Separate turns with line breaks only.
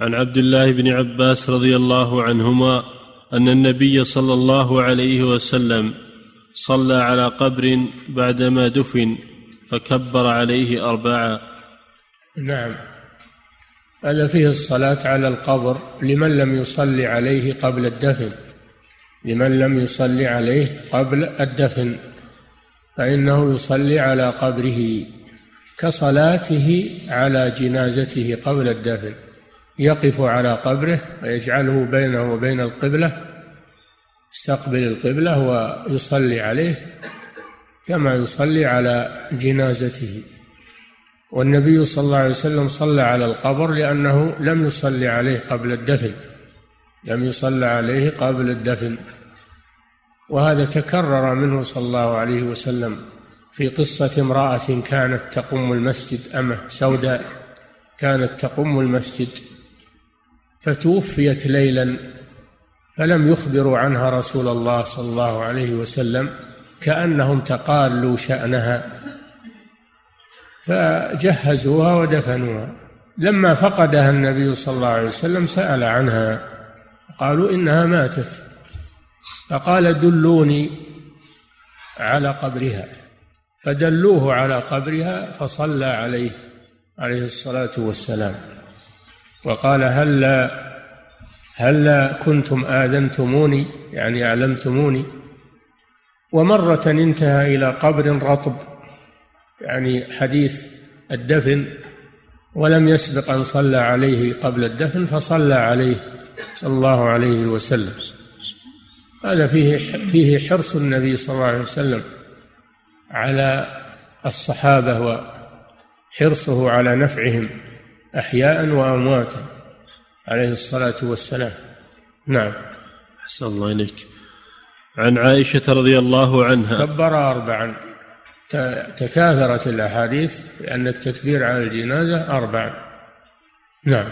عن عبد الله بن عباس رضي الله عنهما أن النبي صلى الله عليه وسلم صلى على قبر بعدما دفن فكبر عليه اربعا
نعم. هذا فيه الصلاة على القبر لمن لم يصلي عليه قبل الدفن. لمن لم يصلي عليه قبل الدفن. فإنه يصلي على قبره كصلاته على جنازته قبل الدفن. يقف على قبره ويجعله بينه وبين القبلة يستقبل القبلة ويصلي عليه كما يصلي على جنازته. والنبي صلى الله عليه وسلم صلى على القبر لأنه لم يصلي عليه قبل الدفن لم يصلى عليه قبل الدفن. وهذا تكرر منه صلى الله عليه وسلم في قصة امرأة كانت تقوم المسجد أمة سوداء كانت تقوم المسجد. فتوفيت ليلا فلم يخبروا عنها رسول الله صلى الله عليه وسلم كأنهم تقالوا شأنها. فجهزوها ودفنوها. لما فقدها النبي صلى الله عليه وسلم سأل عنها قالوا إنها ماتت. فقال دلوني على قبرها. فدلوه على قبرها فصلى عليه عليه الصلاة والسلام. وقال هلا هلا كنتم آذنتموني؟ يعني أعلمتموني. ومرة انتهى إلى قبر رطب يعني حديث الدفن ولم يسبق أن صلى عليه قبل الدفن فصلى عليه صلى الله عليه وسلم. هذا فيه فيه حرص النبي صلى الله عليه وسلم على الصحابة وحرصه على نفعهم. أحياء وأمواتا عليه الصلاة والسلام. نعم.
أحسن الله إليك. عن عائشة رضي الله عنها.
كبر أربعا. تكاثرت الأحاديث لأن التكبير على الجنازة أربع نعم.